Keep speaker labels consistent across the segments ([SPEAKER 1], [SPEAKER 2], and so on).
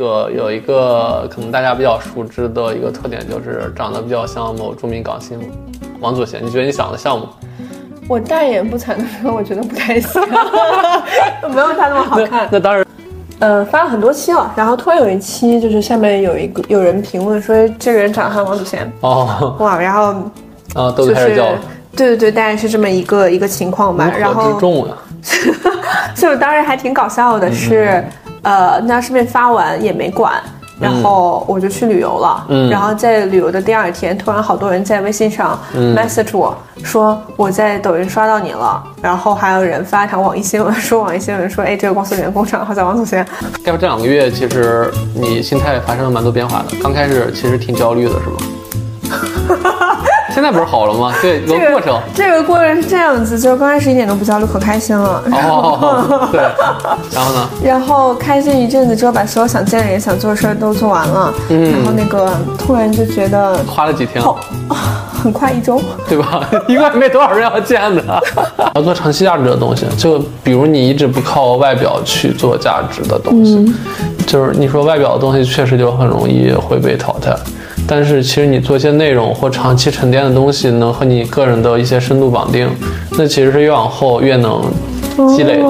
[SPEAKER 1] 个有一个可能大家比较熟知的一个特点，就是长得比较像某著名港星王祖贤。你觉得你长得像吗？
[SPEAKER 2] 我大言不惭的说，我觉得不太像，没有他那么好看。
[SPEAKER 1] 那当然，
[SPEAKER 2] 呃，发了很多期了，然后突然有一期，就是下面有一个有人评论说这个人长得像王祖贤，
[SPEAKER 1] 哦，
[SPEAKER 2] 哇，然后
[SPEAKER 1] 啊，都
[SPEAKER 2] 就是
[SPEAKER 1] 开始叫了，
[SPEAKER 2] 对对对，大概是这么一个一个情况吧。然后
[SPEAKER 1] 之众啊。
[SPEAKER 2] 所以我当时还挺搞笑的是，呃，那视频发完也没管。然后我就去旅游了，
[SPEAKER 1] 嗯
[SPEAKER 2] 然后在旅游的第二天，突然好多人在微信上 message 我、说我在抖音刷到你了，然后还有人发一条网易新闻 说网易新闻说，哎，这个公司员工长得好像王祖贤，
[SPEAKER 1] 该不这两个月，其实你心态发生了蛮多变化的。刚开始其实挺焦虑的，是吗？现在不是好了吗？对，有
[SPEAKER 2] 这个
[SPEAKER 1] 过程。
[SPEAKER 2] 这个过程是这样子，就是刚开始一点都不焦虑，可开心了。
[SPEAKER 1] 哦，对。然后呢？
[SPEAKER 2] 然后开心一阵子之后，把所有想见的人、想做的事儿都做完了，
[SPEAKER 1] 嗯
[SPEAKER 2] 然后那个突然就觉得
[SPEAKER 1] 花了几天，
[SPEAKER 2] 好、很快一周，
[SPEAKER 1] 对吧？一个也没多少人要见的。要做长期价值的东西，就比如你一直不靠外表去做价值的东西，就是你说外表的东西确实就很容易会被淘汰。但是其实你做一些内容或长期沉淀的东西，能和你个人的一些深度绑定，那其实是越往后越能积累的。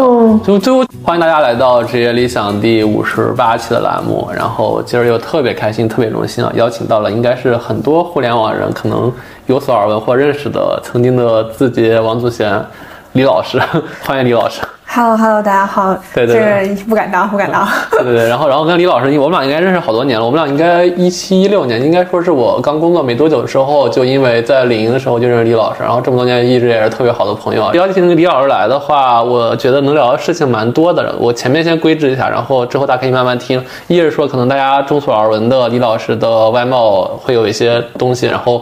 [SPEAKER 1] 就最后欢迎大家来到职业理想第五十八期的栏目，然后今儿又特别开心、特别荣幸啊，邀请到了应该是很多互联网人可能有所耳闻或认识的曾经的字节王祖贤李老师，欢迎李老师。
[SPEAKER 2] Hello Hello，大家好。
[SPEAKER 1] 对对对
[SPEAKER 2] 这个不敢当，不敢当。
[SPEAKER 1] 对对对，然后然后跟李老师，我们俩应该认识好多年了，我们俩应该一七一六年，应该说是我刚工作没多久的时候，就因为在领英的时候就认识李老师，然后这么多年一直也是特别好的朋友。邀请李老师来的话，我觉得能聊的事情蛮多的。我前面先规制一下，然后之后大家可以慢慢听。一是说可能大家众所耳闻的李老师的外貌会有一些东西，然后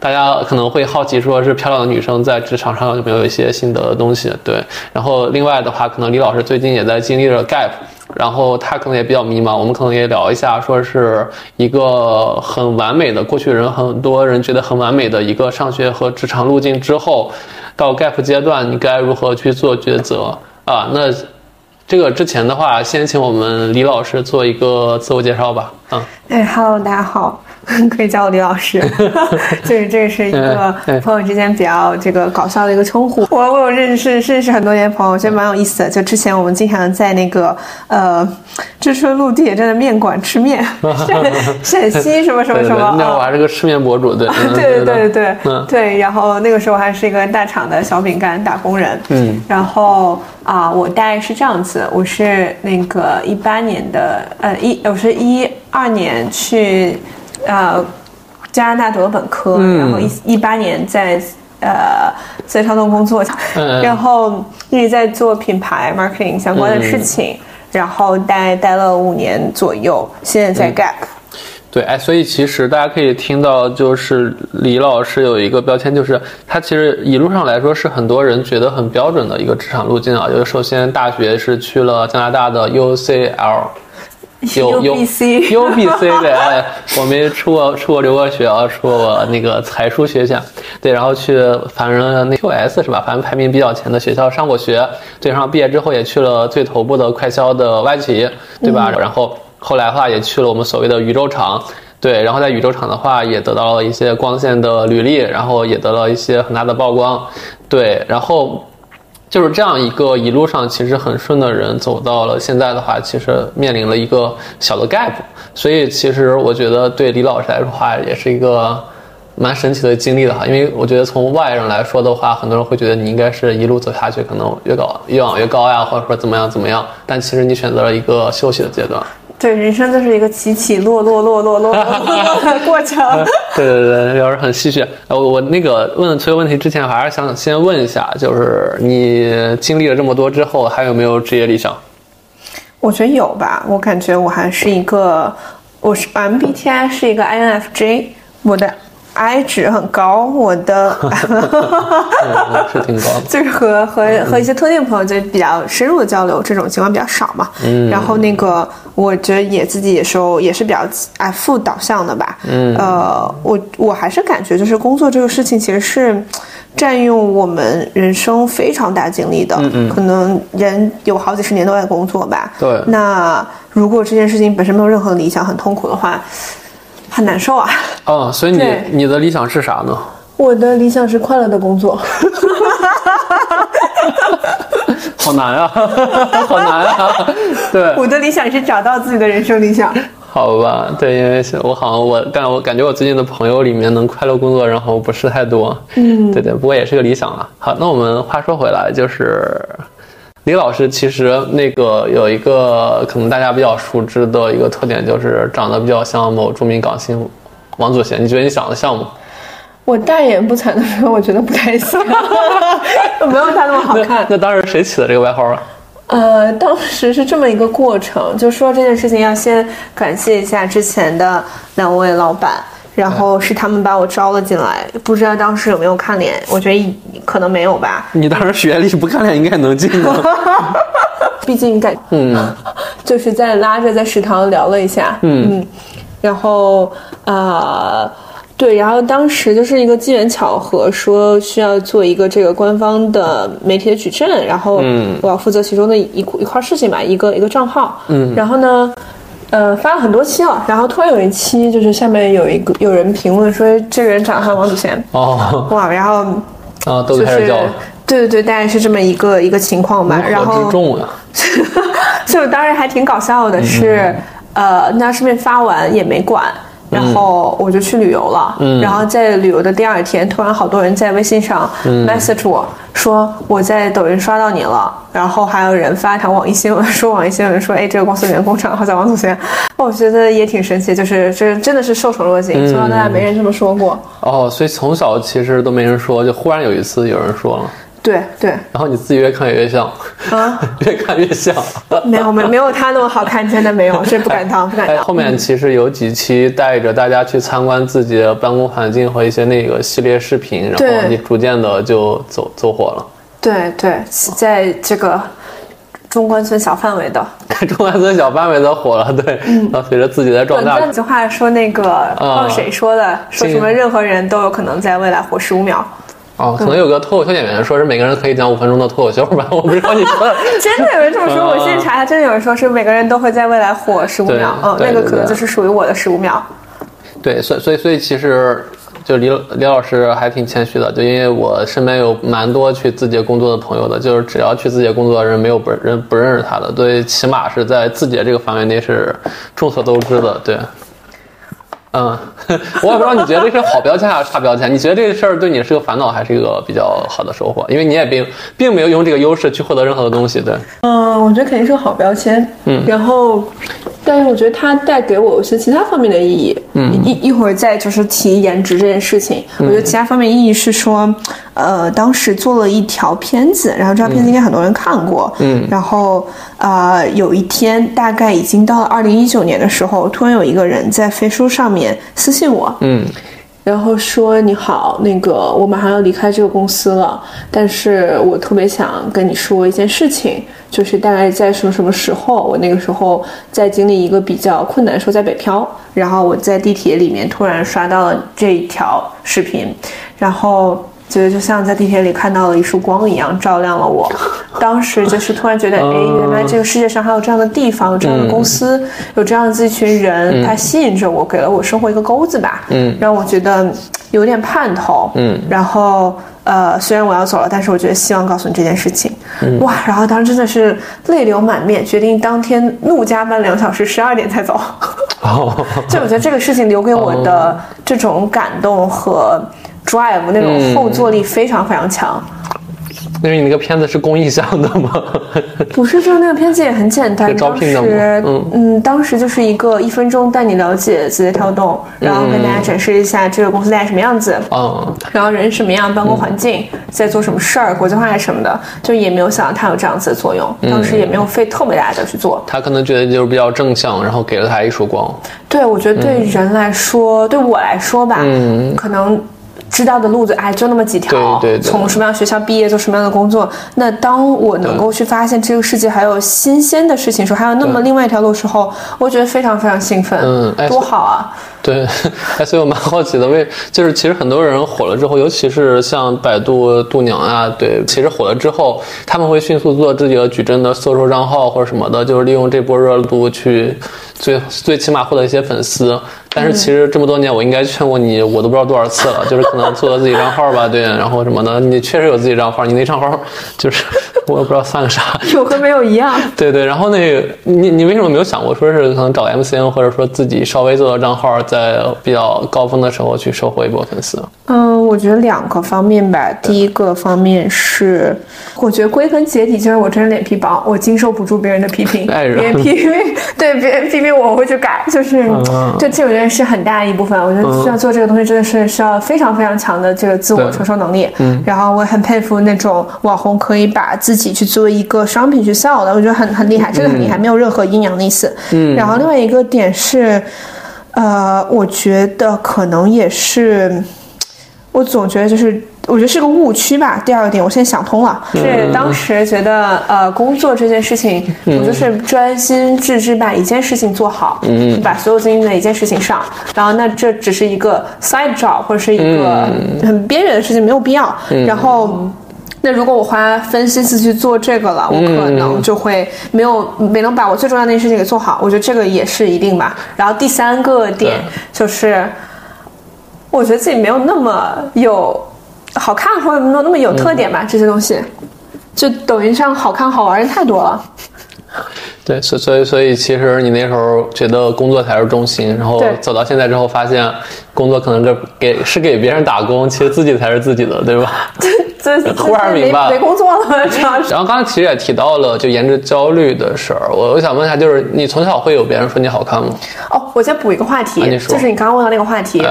[SPEAKER 1] 大家可能会好奇说是漂亮的女生在职场上有没有一些心得的东西，对。然后另外的话，可能李老师最近也在经历着 gap。然后他可能也比较迷茫，我们可能也聊一下，说是一个很完美的过去人很多人觉得很完美的一个上学和职场路径之后，到 gap 阶段你该如何去做抉择啊？那这个之前的话，先请我们李老师做一个自我介绍吧。嗯，
[SPEAKER 2] 哎，Hello，大家好，可以叫我李老师。就是这是一个
[SPEAKER 1] 嗯
[SPEAKER 2] 朋友之间比较这个搞笑的一个称呼。我我有认识认识很多年的朋友，我觉得蛮有意思的。就之前我们经常在那个呃知春路地铁站的面馆吃面，陕陕西什么什么什么。
[SPEAKER 1] 那会儿
[SPEAKER 2] 啊
[SPEAKER 1] 还是个吃面博主，对，嗯
[SPEAKER 2] 对对对对，然后那个时候还是一个大厂的小饼干打工人，
[SPEAKER 1] 嗯，
[SPEAKER 2] 然后啊，我大概是这样子，我是那个一八年的，呃一我是一二年去呃加拿大读的本科，
[SPEAKER 1] 嗯
[SPEAKER 2] 然后一一八年在呃在超动工作，
[SPEAKER 1] 嗯
[SPEAKER 2] 然后一直在做品牌 marketing 相关的事情，然后待待了五年左右，现在在 Gap。
[SPEAKER 1] 对，哎，所以其实大家可以听到，就是李老师有一个标签，就是他其实一路上来说是很多人觉得很标准的一个职场路径啊。就是首先大学是去了加拿大的 UCL。有有
[SPEAKER 2] UBC
[SPEAKER 1] UBC 对，哎，我没出过出过留过学啊，出过那个才疏学浅，对，然后去反正那 QS 是吧？反正排名比较前的学校上过学，对，然后毕业之后也去了最头部的快销的外企，对吧？然后后来的话也去了我们所谓的宇宙厂。对，然后在宇宙厂的话，也得到了一些光线的履历，然后也得到一些很大的曝光，对，然后就是这样一个一路上其实很顺的人，走到了现在的话，其实面临了一个小的 gap，所以其实我觉得对李老师来说的话，也是一个蛮神奇的经历的哈，因为我觉得从外人来说的话，很多人会觉得你应该是一路走下去，可能越搞越往越高呀，或者说怎么样怎么样，但其实你选择了一个休息的阶段。
[SPEAKER 2] 对，人生就是一个起起落落落落落的过程。
[SPEAKER 1] 对 对对，李老师很戏谑。呃，我我那个问所有问题之前，还是想先问一下，就是你经历了这么多之后，还有没有职业理想？
[SPEAKER 2] 我觉得有吧，我感觉我还是一个，我是 MBTI 是一个 INFJ，我的 I 值很高，我的
[SPEAKER 1] 嗯，是挺高的。
[SPEAKER 2] 就是和和和一些特定朋友就比较深入的交流，这种情况比较少嘛。嗯，然后那个我觉得也自己也是也是比较爱负导向的吧。嗯，呃，我我还是感觉就是工作这个事情其实是。占用我们人生非常大精力的，可能人有好几十年都在工作吧。
[SPEAKER 1] 对
[SPEAKER 2] 那如果这件事情本身没有任何理想，很痛苦的话，很难受啊。
[SPEAKER 1] 哦，所以你你的理想是啥呢？
[SPEAKER 2] 我的理想是快乐的工作。
[SPEAKER 1] 好难啊，好难啊！对，
[SPEAKER 2] 我的理想是找到自己的人生理想。
[SPEAKER 1] 好吧，对，因为是我好像我感我感觉我最近的朋友里面能快乐工作，然后不是太多。嗯，对对，不过也是个理想啊。好，那我们话说回来，就是李老师其实那个有一个可能大家比较熟知的一个特点，就是长得比较像某著名港星王祖贤。你觉得你长得像吗？
[SPEAKER 2] 我大言不惭的说，我觉得不太像，没有他那么好看。
[SPEAKER 1] 那当时谁起的这个外号啊？
[SPEAKER 2] 呃，当时是这么一个过程，就说这件事情要先感谢一下之前的两位老板，然后是他们把我招了进来，不知道当时有没有看脸，我觉得可能没有吧，
[SPEAKER 1] 你当时学历不看脸应该能进的。
[SPEAKER 2] 毕竟感，
[SPEAKER 1] 嗯，
[SPEAKER 2] 就是在拉着在食堂聊了一下，
[SPEAKER 1] 嗯
[SPEAKER 2] 然后呃。对，然后当时就是一个机缘巧合，说需要做一个这个官方的媒体的矩阵，然后我要负责其中的一一块事情吧，一个一个账号。
[SPEAKER 1] 嗯，
[SPEAKER 2] 然后呢，呃，发了很多期了，然后突然有一期就是下面有一个有人评论说这个人长得像王祖贤，
[SPEAKER 1] 哦，
[SPEAKER 2] 哇，然后
[SPEAKER 1] 啊，都
[SPEAKER 2] 就是
[SPEAKER 1] 开始叫了，
[SPEAKER 2] 对对对，大概是这么一个一个情况吧。然后
[SPEAKER 1] 之重啊。
[SPEAKER 2] 就当时还挺搞笑的是，呃，那视频发完也没管。然后我就去旅游了，然后在旅游的第二天，突然好多人在微信上 message 我说我在抖音刷到你了，然后还有人发一条网易新闻说网易新闻说，哎，这个公司员工账号叫王祖贤，我觉得也挺神奇，就是这真的是受宠若惊，从小到大没人这么说过。
[SPEAKER 1] 哦，所以从小其实都没人说，就忽然有一次有人说了，
[SPEAKER 2] 对对，
[SPEAKER 1] 然后你自己越看越越像，
[SPEAKER 2] 啊，
[SPEAKER 1] 越看越像。
[SPEAKER 2] 没有没没有他那么好看，真的没有，这不敢当不敢
[SPEAKER 1] 哎，
[SPEAKER 2] 当。
[SPEAKER 1] 后面其实有几期带着大家去参观自己的办公环境和一些那个系列视频，然后你逐渐的就走走火了。
[SPEAKER 2] 对对，在这个中关村小范围的。
[SPEAKER 1] 中关村小范围的火了，对，然后随着自己的壮大，
[SPEAKER 2] 短暂句话说那个，不知道谁说的，说什么任何人都有可能在未来活十五秒。
[SPEAKER 1] 哦，可能有个脱口秀演员说是每个人可以讲五分钟的脱口秀吧，我不知道你说的。
[SPEAKER 2] 真的有人这么说，
[SPEAKER 1] 啊
[SPEAKER 2] 我现在查一下，真的有人说是每个人都会在未来火十五秒。嗯，那个可能就是属于我的十五秒。
[SPEAKER 1] 对，所以所以所以其实就李李老师还挺谦虚的，就因为我身边有蛮多去字节工作的朋友的，就是只要去字节工作的人，没有不人不认识他的，对，起码是在字节这个范围内是众所周知的，对。嗯，我也不知道你觉得这是好标签还是差标签？你觉得这个事儿对你是个烦恼还是一个比较好的收获？因为你也并并没有用这个优势去获得任何的东西，对。
[SPEAKER 2] 嗯，我觉得肯定是个好标签。嗯，然后，但是我觉得它带给我一些其他方面的意义。嗯，一一会儿再就是提颜值这件事情，我觉得其他方面意义是说，呃，当时做了一条片子，然后这条片子应该很多人看过。嗯，然后呃，有一天大概已经到了二零一九年的时候，突然有一个人在飞书上面私信我。
[SPEAKER 1] 嗯
[SPEAKER 2] 然后说你好，那个我马上要离开这个公司了，但是我特别想跟你说一件事情，就是大概在什么什么时候，我那个时候在经历一个比较困难的时候，在北漂，然后我在地铁里面突然刷到了这一条视频，然后。觉得就像在地铁里看到了一束光一样，照亮了我。当时就是突然觉得，哎，原来这个世界上还有这样的地方，有这样的公司，有这样的一群人，它吸引着我，给了我生活一个钩子吧。
[SPEAKER 1] 嗯，
[SPEAKER 2] 让我觉得有点盼头。
[SPEAKER 1] 嗯，
[SPEAKER 2] 然后呃，虽然我要走了，但是我觉得希望告诉你这件事情。哇，然后当时真的是泪流满面，决定当天怒加班两小时，十二点才走。
[SPEAKER 1] 哦，
[SPEAKER 2] 就我觉得这个事情留给我的这种感动和 drive 那种后坐力非常非常强。
[SPEAKER 1] 因为你那个片子是公益向的吗？
[SPEAKER 2] 不是，就是那个片子也很简单。
[SPEAKER 1] 是招聘的吗
[SPEAKER 2] 当时，
[SPEAKER 1] 嗯
[SPEAKER 2] 嗯，当时就是一个一分钟带你了解字节跳动，然后跟大家展示一下这个公司大概什么样子，
[SPEAKER 1] 嗯，
[SPEAKER 2] 然后人什么样，办公环境，在做什么事儿，国际化什么的，就也没有想到它有这样子的作用。当时也没有费特别大的去做。
[SPEAKER 1] 他可能觉得就是比较正向，然后给了他一束光。
[SPEAKER 2] 对，我觉得对人来说，对我来说吧，
[SPEAKER 1] 嗯
[SPEAKER 2] 可能知道的路子哎就那么几条，
[SPEAKER 1] 对对对
[SPEAKER 2] 从什么样的学校毕业做什么样的工作。那当我能够去发现这个世界还有新鲜的事情的时候，还有那么另外一条路的时候，我觉得非常非常兴奋，
[SPEAKER 1] 嗯哎
[SPEAKER 2] 多好啊！
[SPEAKER 1] 对，哎，所以我蛮好奇的，为就是其实很多人火了之后，尤其是像百度度娘啊，对，其实火了之后，他们会迅速做自己的矩阵的搜索账号或者什么的，就是利用这波热度去最最起码获得一些粉丝。但是其实这么多年，我应该劝过你，我都不知道多少次了，就是可能做了自己账号吧，对，然后什么的，你确实有自己账号，你那账号就是我也不知道算个啥，
[SPEAKER 2] 有和没有一样。
[SPEAKER 1] 对对，然后那个你你为什么没有想过说是可能找 MCN 或者说自己稍微做个账号，在比较高峰的时候去收获一波粉丝？
[SPEAKER 2] 嗯，我觉得两个方面吧。第一个方面是，我觉得归根结底就是我真人脸皮薄，我经受不住别人的批评，别人批评，对别人批评我会去改，就是就这种人是很大一部分。我觉得需要做这个东西真的是需要非常非常强的这个自我承受能力。嗯，然后我很佩服那种网红可以把自己去做一个商品去 sell 的，我觉得很很厉害，真的很厉害，没有任何阴阳的意思。嗯，然后另外一个点是，呃，我觉得可能也是。我总觉得就是，我觉得是个误区吧。第二个点，我现在想通了，是当时觉得，呃，工作这件事情，我就是专心致志把一件事情做好，嗯，把所有精力在一件事情上。然后，那这只是一个 side job 或者是一个很边缘的事情，没有必要。然后，那如果我花分心思去做这个了，我可能就会没有没能把我最重要的那件事情给做好。我觉得这个也是一定吧。然后第三个点就是。我觉得自己没有那么有好看，或者没有那么有特点吧。这些东西，就抖音上好看好玩的太多了。
[SPEAKER 1] 对，所所以所以，其实你那时候觉得工作才是中心，然后走到现在之后，发现工作可能是给是给别人打工，其实自己才是自己的，对吧？
[SPEAKER 2] 这
[SPEAKER 1] 突然明白
[SPEAKER 2] 没工作了，
[SPEAKER 1] 然后刚才其实也提到了就颜值焦虑的事儿，我我想问一下，就是你从小会有别人说你好看吗？
[SPEAKER 2] 哦，我再补一个话题，就是你刚刚问到那个话题。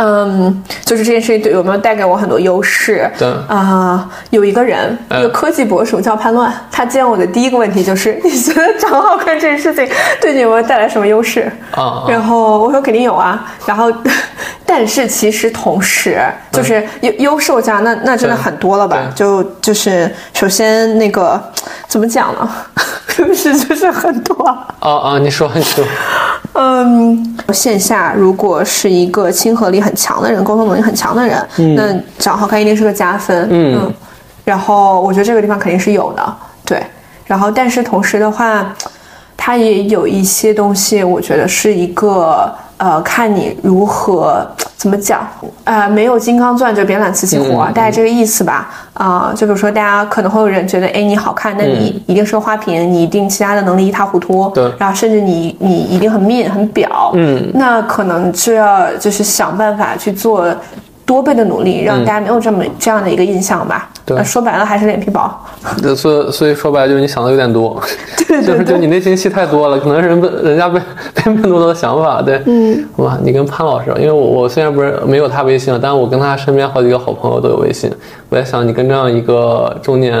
[SPEAKER 2] 嗯，就是这件事情对有没有带给我很多优势？
[SPEAKER 1] 对
[SPEAKER 2] 啊，有一个人，一个科技博主叫潘乱，他见我的第一个问题就是：你觉得长好看这件事情对你有没有带来什么优势？啊，然后我说肯定有啊，然后，但是其实同时就是优优势加那那真的很多了吧？就就是首先那个怎么讲呢？优势就是很多
[SPEAKER 1] 啊啊，你说你说。
[SPEAKER 2] 嗯，线下如果是一个亲和力很强的人，沟通能力很强的人，那长好看一定是个加分。嗯，然后我觉得这个地方肯定是有的，对。然后，但是同时的话，它也有一些东西，我觉得是一个。呃，看你如何怎么讲，呃，没有金刚钻就别揽瓷器活，大概这个意思吧。啊，就比如说，大家可能会有人觉得，哎，你好看，那你一定是个花瓶，你一定其他的能力一塌糊涂。
[SPEAKER 1] 对。
[SPEAKER 2] 然后甚至你你一定很 mean 很表。嗯。那可能就要就是想办法去做。多倍的努力，让大家没有这么这样的一个印象吧。
[SPEAKER 1] 对，
[SPEAKER 2] 说白了还是脸皮薄。
[SPEAKER 1] 所以所以说白了就是你想的有点多。
[SPEAKER 2] 对
[SPEAKER 1] 就是就你内心戏太多了，可能人被人家被 被那么多的想法。对，嗯，哇，你跟潘老师，因为我我虽然不是没有他微信了，但是我跟他身边好几个好朋友都有微信。我在想，你跟这样一个中年。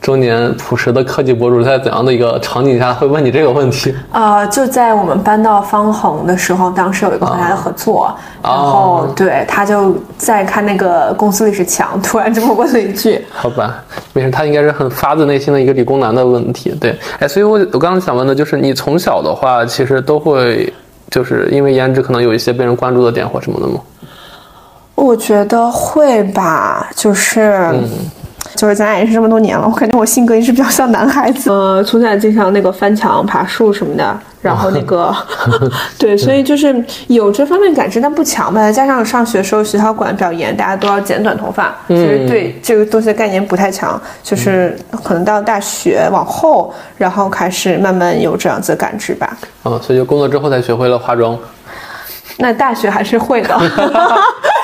[SPEAKER 1] 中年朴实的科技博主在怎样的一个场景下会问你这个问题？
[SPEAKER 2] 啊，就在我们搬到方恒的时候，当时有一个和他的合作，然后对他就在看那个公司历史墙，突然这么问了一句。
[SPEAKER 1] 好吧，没事，他应该是很发自内心的一个理工男的问题。对，哎，所以我我刚刚想问的就是，你从小的话，其实都会就是因为颜值可能有一些被人关注的点或什么的吗？
[SPEAKER 2] 我觉得会吧，就是。就是咱俩认识这么多年了，我感觉我性格也是比较像男孩子。呃，从小经常那个翻墙、爬树什么的，然后那个，对，所以就是有这方面感知，但不强吧。加上上学时候学校管比较严，大家都要剪短头发，其实对这个东西的概念不太强。就是可能到大学往后，然后开始慢慢有这样子的感知吧。
[SPEAKER 1] 嗯，所以就工作之后才学会了化妆。
[SPEAKER 2] 那大学还是会的。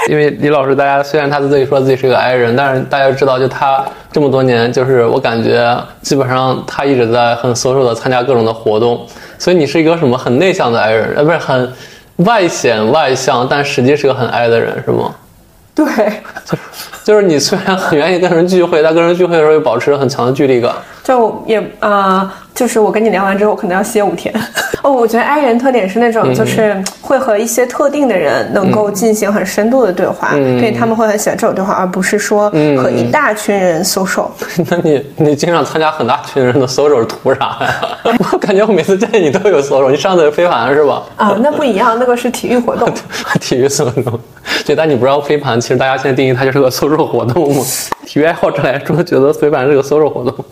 [SPEAKER 1] 因为李老师，大家虽然他自己说自己是个 I 人，但是大家知道，就他这么多年，就是我感觉基本上他一直在很 social 的参加各种的活动。所以你是一个什么很内向的 I 人，呃，不是很外显外向，但实际是个很 I 的人，是吗？
[SPEAKER 2] 对。
[SPEAKER 1] 就是你虽然很愿意跟人聚会，但跟人聚会的时候又保持着很强的距离感。
[SPEAKER 2] 就也呃，就是我跟你聊完之后，可能要歇五天。哦，我觉得 I 人特点是那种，就是会和一些特定的人能够进行很深度的对话，对他们会很喜欢这种对话，而不是说和一大群人 social。
[SPEAKER 1] 那你你经常参加很大群人的 social 图啥呀？我感觉我每次见你都有 social，你上次是飞盘是吧？
[SPEAKER 2] 啊，那不一样，那个是体育活动。
[SPEAKER 1] 体育 social，对，但你不知道飞盘，其实大家现在定义它就是个 social 活动嘛。体育爱好者来说，觉得飞盘是个 social 活动。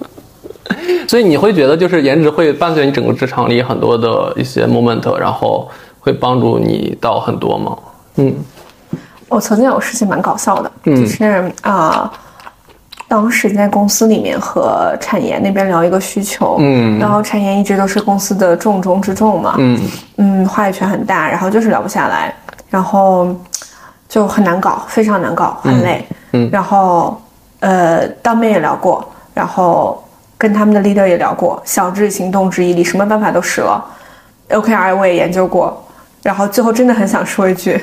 [SPEAKER 1] 所以你会觉得，就是颜值会伴随你整个职场里很多的一些 moment，然后会帮助你到很多吗？嗯，
[SPEAKER 2] 我曾经有事情蛮搞笑的，就是啊，当时在公司里面和产研那边聊一个需求，嗯，然后产研一直都是公司的重中之重嘛，嗯嗯，话语权很大，然后就是聊不下来，然后就很难搞，非常难搞，很累，嗯，然后呃，当面也聊过，然后。跟他们的 leader 也聊过，小智行动之以力，什么办法都试了，OKR 我也研究过，然后最后真的很想说一句。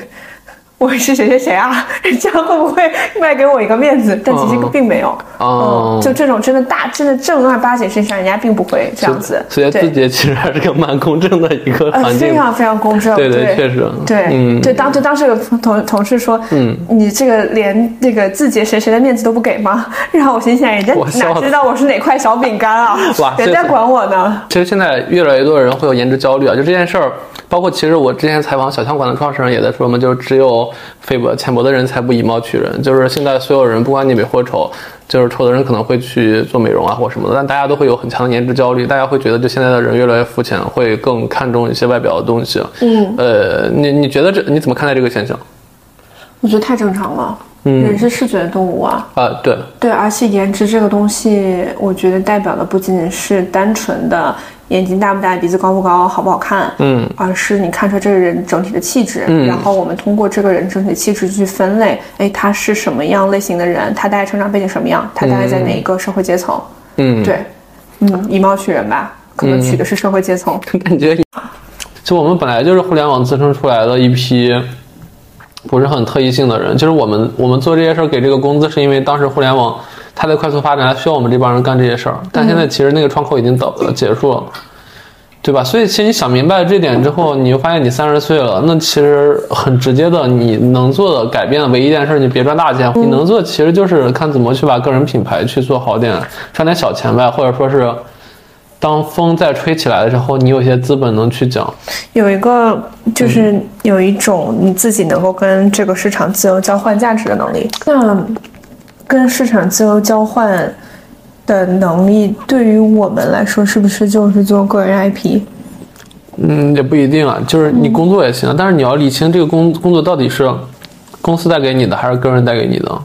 [SPEAKER 2] 我是谁谁谁啊？人家会不会卖给我一个面子？但其实并没有。哦，就这种真的大真的正儿八经身上，人家并不会这样子。
[SPEAKER 1] 所以字节其实还是个蛮公正的一个环境。
[SPEAKER 2] 非常非常公正。
[SPEAKER 1] 对对，确实。
[SPEAKER 2] 对，嗯，对，当就当时有同同事说，嗯，你这个连那个字节谁谁的面子都不给吗？然后我心想，人家哪知道我是哪块小饼干啊？哇，人家管我呢。
[SPEAKER 1] 其实现在越来越多的人会有颜值焦虑啊，就这件事儿。包括其实我之前采访小枪馆的创始人也在说嘛，就是只有菲薄浅薄的人才不以貌取人。就是现在所有人不管你美或丑，就是丑的人可能会去做美容啊或什么的，但大家都会有很强的颜值焦虑。大家会觉得就现在的人越来越肤浅，会更看重一些外表的东西。嗯，呃，你你觉得这你怎么看待这个现象？
[SPEAKER 2] 我觉得太正常了。嗯，人是视觉动物啊。
[SPEAKER 1] 啊，对
[SPEAKER 2] 对，而且颜值这个东西，我觉得代表的不仅仅是单纯的。眼睛大不大，鼻子高不高，好不好看？嗯，而是你看出这个人整体的气质，嗯，然后我们通过这个人整体的气质去分类，哎，他是什么样类型的人？他大概成长背景什么样？他大概在哪一个社会阶层？嗯，对，嗯，以貌取人吧，可能取的是社会阶层。
[SPEAKER 1] 感觉，就我们本来就是互联网滋生出来的一批不是很特异性的人，就是我们我们做这些事儿给这个工资，是因为当时互联网。它在快速发展，还需要我们这帮人干这些事儿。但现在其实那个窗口已经走了，结束了，对吧？所以其实你想明白这点之后，你就发现你三十岁了，那其实很直接的，你能做的改变的唯一一件事，你别赚大钱，你能做其实就是看怎么去把个人品牌去做好点，赚点小钱呗，或者说是当风再吹起来的时候，你有些资本能去讲。
[SPEAKER 2] 有一个就是有一种你自己能够跟这个市场自由交换价值的能力。那。跟市场自由交换的能力，对于我们来说，是不是就是做个人 IP？
[SPEAKER 1] 嗯，也不一定啊，就是你工作也行，但是你要理清这个工工作到底是公司带给你的，还是个人带给你的。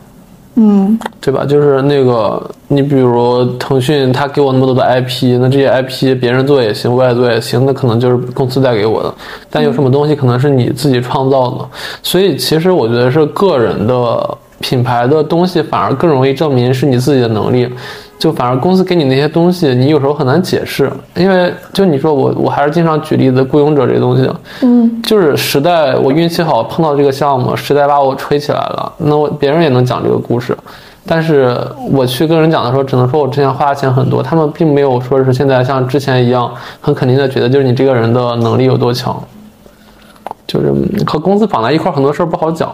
[SPEAKER 1] 嗯，对吧？就是那个，你比如腾讯，他给我那么多的 IP，那这些 IP 别人做也行，我也做也行，那可能就是公司带给我的。但有什么东西可能是你自己创造的，所以其实我觉得是个人的。品牌的东西反而更容易证明是你自己的能力，就反而公司给你那些东西，你有时候很难解释，因为就你说我我还是经常举例子，雇佣者这东西，嗯，就是时代我运气好碰到这个项目，时代把我吹起来了，那我别人也能讲这个故事，但是我去跟人讲的时候，只能说我之前花的钱很多，他们并没有说是现在像之前一样很肯定的觉得就是你这个人的能力有多强。就是和公司绑在一块儿，很多事儿不好讲。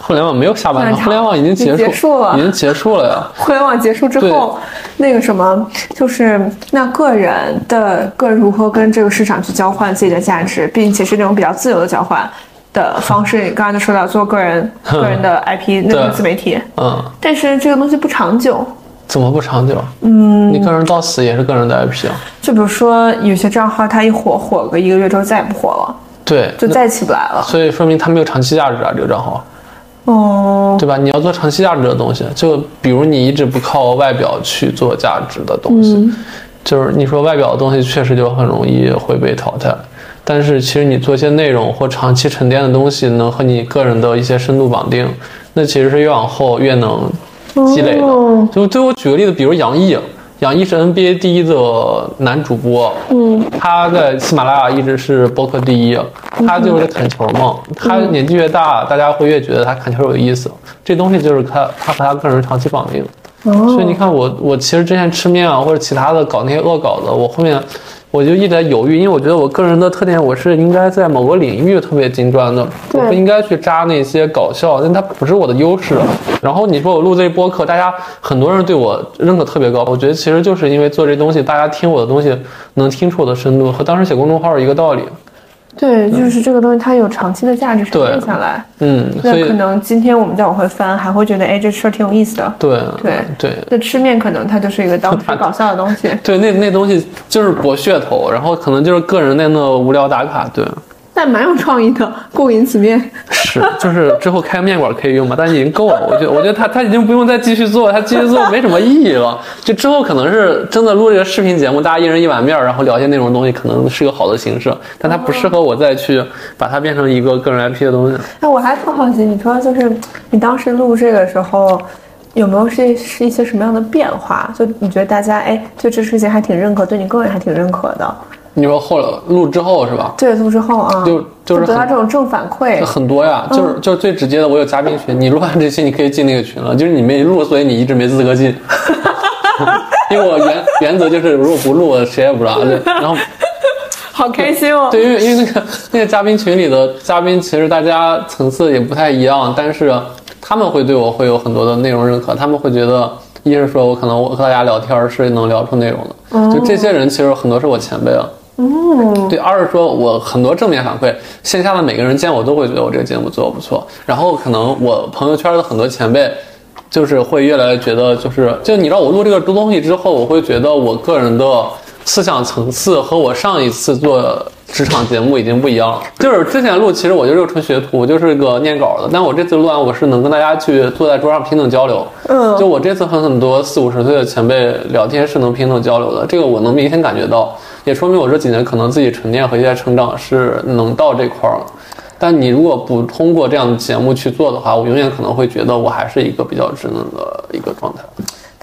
[SPEAKER 1] 互联网没有下半场，互联网已经结束了，已经结束了呀。
[SPEAKER 2] 互联网结束之后，那个什么，就是那个人的个人如何跟这个市场去交换自己的价值，并且是那种比较自由的交换的方式。你刚刚就说到做个人 个人的 IP，那个自媒体，嗯，但是这个东西不长久。
[SPEAKER 1] 怎么不长久？嗯，你个人到死也是个人的 IP 啊。
[SPEAKER 2] 就比如说有些账号，它一火火个一个月之后再也不火了。
[SPEAKER 1] 对，
[SPEAKER 2] 就再起不来了。
[SPEAKER 1] 所以说明它没有长期价值啊，这个账号。哦，对吧？你要做长期价值的东西，就比如你一直不靠外表去做价值的东西，就是你说外表的东西确实就很容易会被淘汰。但是其实你做一些内容或长期沉淀的东西，能和你个人的一些深度绑定，那其实是越往后越能积累的。就对我举个例子，比如杨毅。杨毅是 NBA 第一的男主播，嗯，他在喜马拉雅一直是播客第一，他就是砍球嘛。他年纪越大，大家会越觉得他砍球有意思。这东西就是他他和他个人长期绑定。所以你看我我其实之前吃面啊或者其他的搞那些恶搞的，我后面。我就一直在犹豫，因为我觉得我个人的特点，我是应该在某个领域特别精专的，我不应该去扎那些搞笑，但它不是我的优势。然后你说我录这播客，大家很多人对我认可特别高，我觉得其实就是因为做这东西，大家听我的东西能听出我的深度，和当时写公众号是一个道理。
[SPEAKER 2] 对，就是这个东西，它有长期的价值沉淀下来。
[SPEAKER 1] 嗯，
[SPEAKER 2] 那可能今天我们再往回翻，还会觉得，哎，这事儿挺有意思的。
[SPEAKER 1] 对，
[SPEAKER 2] 对，
[SPEAKER 1] 对。
[SPEAKER 2] 那吃面可能它就是一个当时搞笑的东西。
[SPEAKER 1] 对，那那东西就是博噱头，然后可能就是个人在那无聊打卡。对。
[SPEAKER 2] 但蛮有创意的，过银此面
[SPEAKER 1] 是，就是之后开面馆可以用嘛？但已经够了，我觉得，我觉得他他已经不用再继续做，他继续做没什么意义了。就之后可能是真的录这个视频节目，大家一人一碗面，然后聊些那种东西，可能是个好的形式。但它不适合我再去把它变成一个个人 IP 的东西。
[SPEAKER 2] 哎，我还特好奇，你说就是你当时录这个时候，有没有是是一些什么样的变化？就你觉得大家哎对这事情还挺认可，对你个人还挺认可的？
[SPEAKER 1] 你说后来录之后是吧？
[SPEAKER 2] 对，录之后啊，
[SPEAKER 1] 就就是
[SPEAKER 2] 得到这种正反馈
[SPEAKER 1] 很多呀。就是就是最直接的，我有嘉宾群，你录完这期你可以进那个群了。就是你没录，所以你一直没资格进。因为我原原则就是，如果不录，谁也不知道。然后，
[SPEAKER 2] 好开心哦。
[SPEAKER 1] 对，因为因为那个那个嘉宾群里的嘉宾，其实大家层次也不太一样，但是他们会对我会有很多的内容认可。他们会觉得，一是说我可能我和大家聊天是能聊出内容的。就这些人，其实很多是我前辈了。
[SPEAKER 2] 嗯，
[SPEAKER 1] 对，二是说我很多正面反馈，线下的每个人见我都会觉得我这个节目做的不错，然后可能我朋友圈的很多前辈，就是会越来越觉得，就是就你知道我录这个东西之后，我会觉得我个人的思想层次和我上一次做职场节目已经不一样了。就是之前录，其实我就是个纯学徒，我就是个念稿的，但我这次录完，我是能跟大家去坐在桌上平等交流。
[SPEAKER 2] 嗯，
[SPEAKER 1] 就我这次和很多四五十岁的前辈聊天是能平等交流的，这个我能明显感觉到。也说明我这几年可能自己沉淀和一些成长是能到这块儿了，但你如果不通过这样的节目去做的话，我永远可能会觉得我还是一个比较稚嫩的一个状态。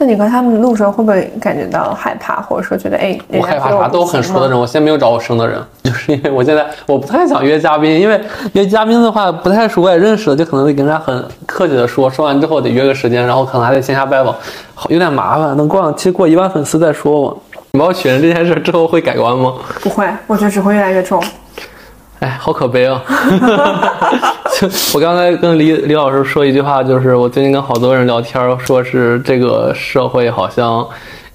[SPEAKER 2] 但你和他们录时候会不会感觉到害怕，或者说觉得哎，
[SPEAKER 1] 我害怕啥？都很熟的人，我现在没有找我生的人，就是因为我现在我不太想约嘉宾，因为约嘉宾的话不太熟，我也认识了，就可能得跟人家很客气的说，说完之后得约个时间，然后可能还得线下拜访，好有点麻烦。等过两期过一万粉丝再说嘛。你把我取人这件事之后会改观吗？
[SPEAKER 2] 不会，我觉得只会越来越重。
[SPEAKER 1] 哎，好可悲啊！我刚才跟李李老师说一句话，就是我最近跟好多人聊天，说是这个社会好像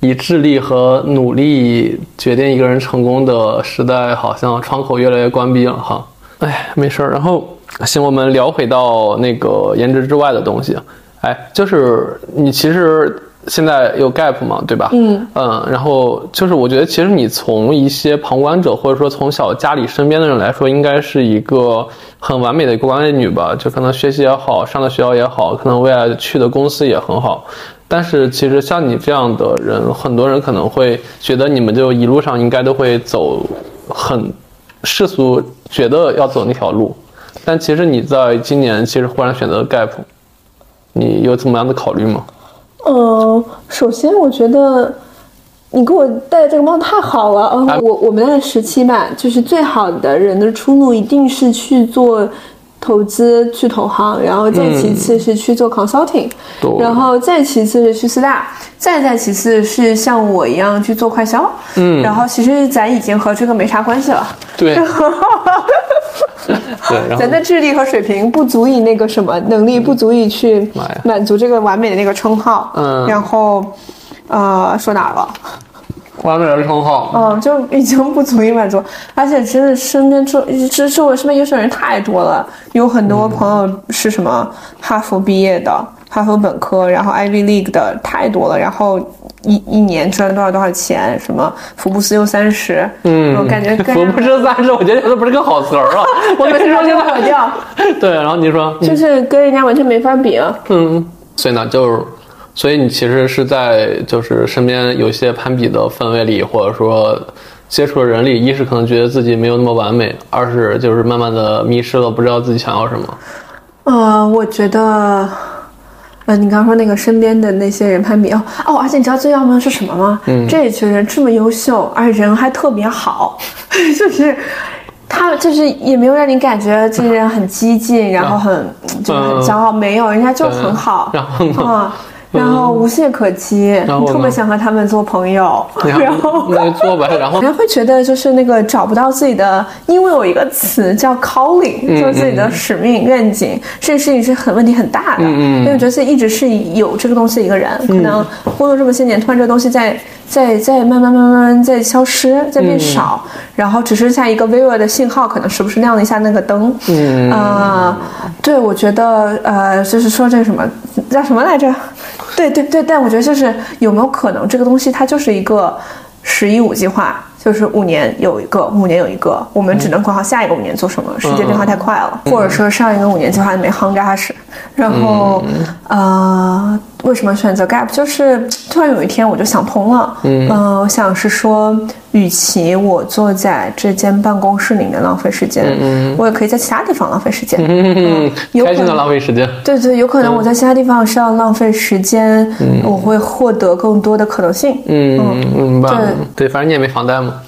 [SPEAKER 1] 以智力和努力决定一个人成功的时代，好像窗口越来越关闭了哈。哎，没事儿。然后行，我们聊回到那个颜值之外的东西。哎，就是你其实。现在有 gap 嘛，对吧？
[SPEAKER 2] 嗯
[SPEAKER 1] 嗯，然后就是我觉得，其实你从一些旁观者，或者说从小家里身边的人来说，应该是一个很完美的过关女吧？就可能学习也好，上的学校也好，可能未来去的公司也很好。但是其实像你这样的人，很多人可能会觉得你们就一路上应该都会走很世俗觉得要走那条路，但其实你在今年其实忽然选择 gap，你有怎么样的考虑吗？
[SPEAKER 2] 嗯，首先我觉得你给我戴的这个帽太好了。嗯，我我们那个时期吧，就是最好的人的出路一定是去做投资、去投行，然后再其次是去做 consulting，然后再其次是去四大，再再其次是像我一样去做快销。
[SPEAKER 1] 嗯，
[SPEAKER 2] 然后其实咱已经和这个没啥关系了。
[SPEAKER 1] 对。对，
[SPEAKER 2] 咱的智力和水平不足以那个什么，能力不足以去满足这个完美的那个称号。
[SPEAKER 1] 嗯，
[SPEAKER 2] 然后，呃，说哪了？
[SPEAKER 1] 完美的称号。
[SPEAKER 2] 嗯，就已经不足以满足，而且真的身边周，这周围身边优秀人太多了，有很多朋友是什么哈佛毕业的。哈佛本科，然后 Ivy League 的太多了，然后一一年赚多少多少钱，什么福布斯又三十，
[SPEAKER 1] 嗯，
[SPEAKER 2] 我感觉
[SPEAKER 1] 福布斯三十，我觉得都不是个好词儿啊，我听说
[SPEAKER 2] 就跑调。
[SPEAKER 1] 对，然后你说，
[SPEAKER 2] 就是跟人家完全没法比啊。
[SPEAKER 1] 嗯，所以呢，就是，所以你其实是在就是身边有些攀比的氛围里，或者说接触的人里，一是可能觉得自己没有那么完美，二是就是慢慢的迷失了，不知道自己想要什么。
[SPEAKER 2] 呃，我觉得。呃，你刚刚说那个身边的那些人攀比哦哦，而且你知道最要命的是什么吗？嗯，这一群人这么优秀，而且人还特别好，就是他就是也没有让你感觉这些人很激进，然后很就是很骄傲，没有，人家就很好，
[SPEAKER 1] 然后呢？
[SPEAKER 2] 啊。然后无懈可击，你特别想和他们做朋友，然后
[SPEAKER 1] 那就做吧。然后。
[SPEAKER 2] 人会觉得就是那个找不到自己的，因为有一个词叫 calling，就是自己的使命愿景，这件事情是很问题很大的。因为我觉得自己一直是有这个东西的一个人，可能工作这么些年，突然这个东西在在在慢慢慢慢慢在消失，在变少，然后只剩下一个微弱的信号，可能时不时亮了一下那个灯。嗯啊，对，我觉得呃，就是说这个什么叫什么来着？对对对，但我觉得就是有没有可能这个东西它就是一个“十一五”计划，就是五年有一个，五年有一个，我们只能管好下一个五年做什么。世界变化太快了，或者说上一个五年计划没夯扎实。然后，呃，为什么选择 gap？就是突然有一天我就想通了。嗯，我想是说，与其我坐在这间办公室里面浪费时间，我也可以在其他地方浪费时间。
[SPEAKER 1] 嗯，开心的浪费时间。
[SPEAKER 2] 对对，有可能我在其他地方是要浪费时间，我会获得更多的可能性。
[SPEAKER 1] 嗯嗯，对对，反正你也没房贷嘛。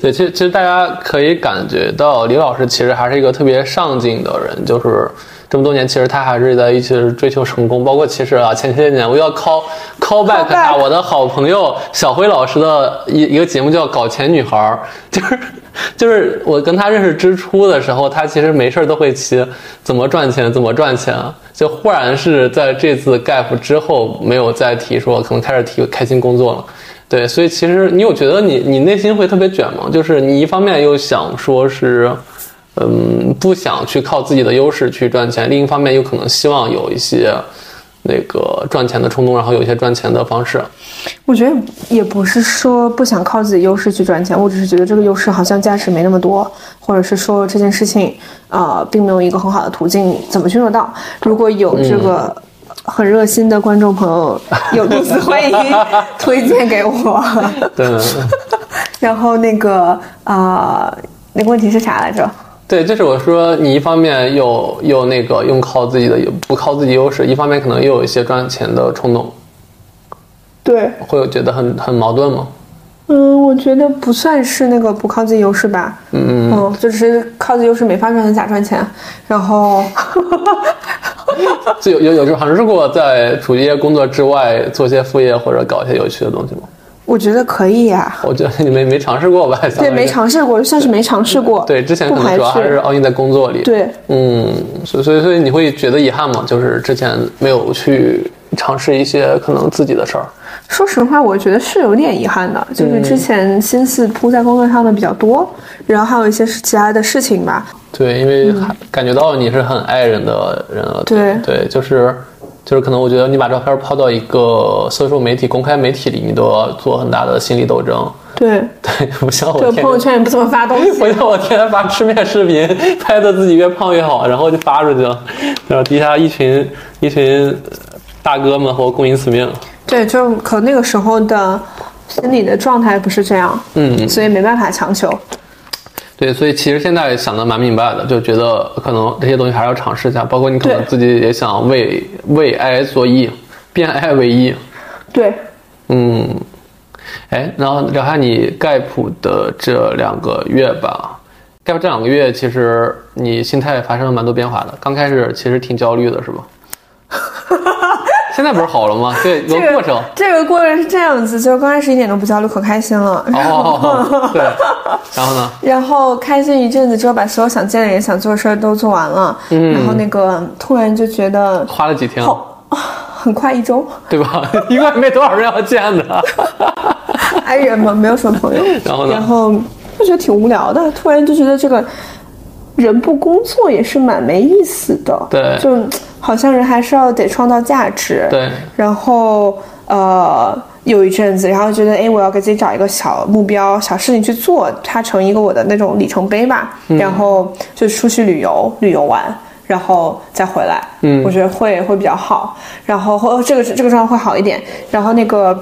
[SPEAKER 1] 对，其实其实大家可以感觉到李老师其实还是一个特别上进的人，就是这么多年，其实他还是在一直追求成功。包括其实啊，前些年我要 call call back 下我的好朋友小辉老师的一一个节目叫《搞钱女孩》，就是就是我跟他认识之初的时候，他其实没事都会骑怎么赚钱，怎么赚钱，就忽然是在这次 gap 之后没有再提说，可能开始提开心工作了。对，所以其实你有觉得你你内心会特别卷吗？就是你一方面又想说是，嗯，不想去靠自己的优势去赚钱，另一方面又可能希望有一些那个赚钱的冲动，然后有一些赚钱的方式。
[SPEAKER 2] 我觉得也不是说不想靠自己优势去赚钱，我只是觉得这个优势好像价值没那么多，或者是说这件事情啊，并没有一个很好的途径，怎么去做到？如果有这个。很热心的观众朋友，有欢迎 推荐给我。
[SPEAKER 1] 对。
[SPEAKER 2] 然后那个啊，那个问题是啥来着？
[SPEAKER 1] 对，就是我说你一方面又又那个用靠自己的不靠自己优势，一方面可能又有一些赚钱的冲动。
[SPEAKER 2] 对。
[SPEAKER 1] 会有觉得很很矛盾吗？
[SPEAKER 2] 嗯，我觉得不算是那个不靠自己优势吧。嗯嗯。嗯，就只是靠自己优势没法赚钱假赚钱，然后。
[SPEAKER 1] 有有有就尝试过在主业工作之外做些副业或者搞一些有趣的东西吗？
[SPEAKER 2] 我觉得可以呀。
[SPEAKER 1] 我觉得你没没尝试过吧？
[SPEAKER 2] 对，没尝试过，算是没尝试过。
[SPEAKER 1] 对，之前可能主要还是奥运在工作里。
[SPEAKER 2] 对，
[SPEAKER 1] 嗯，所以所以所以你会觉得遗憾吗？就是之前没有去尝试一些可能自己的事儿。
[SPEAKER 2] 说实话，我觉得是有点遗憾的，就是之前心思扑在工作上的比较多，然后还有一些其他的事情吧。
[SPEAKER 1] 对，因为感觉到你是很爱人的人了。
[SPEAKER 2] 对
[SPEAKER 1] 对，就是就是可能我觉得你把照片抛到一个社交媒体、公开媒体里，你都要做很大的心理斗争。
[SPEAKER 2] 对
[SPEAKER 1] 对，不像我。
[SPEAKER 2] 对，朋友圈也不怎么发东西。
[SPEAKER 1] 不像我天天发吃面视频，拍的自己越胖越好，然后就发出去了，然后底下一群一群大哥们和我共饮此命。
[SPEAKER 2] 对，就可能那个时候的心理的状态不是这样，嗯，所以没办法强求。
[SPEAKER 1] 对，所以其实现在想的蛮明白的，就觉得可能这些东西还是要尝试一下，包括你可能自己也想为为爱做义，变爱为义。
[SPEAKER 2] 对，
[SPEAKER 1] 嗯，哎，然后聊下你盖普的这两个月吧。盖普这两个月，其实你心态发生了蛮多变化的。刚开始其实挺焦虑的，是吧？现在不是好了吗？对，有过程。
[SPEAKER 2] 这个过程是这样子，就刚开始一点都不焦虑，可开心了。
[SPEAKER 1] 哦，对。然后呢？
[SPEAKER 2] 然后开心一阵子之后，把所有想见的人、想做的事儿都做完了。嗯。然后那个突然就觉得
[SPEAKER 1] 花了几天？
[SPEAKER 2] 很快一周，
[SPEAKER 1] 对吧？因为没多少人要见的。
[SPEAKER 2] 爱人嘛，没有什么朋友。
[SPEAKER 1] 然后呢？
[SPEAKER 2] 然后就觉得挺无聊的，突然就觉得这个人不工作也是蛮没意思的。
[SPEAKER 1] 对。
[SPEAKER 2] 就。好像人还是要得创造价值，
[SPEAKER 1] 对。
[SPEAKER 2] 然后呃，有一阵子，然后觉得哎，我要给自己找一个小目标、小事情去做，它成一个我的那种里程碑吧。然后就出去旅游，旅游完，然后再回来。嗯，我觉得会会比较好。然后这个这个状态会好一点。然后那个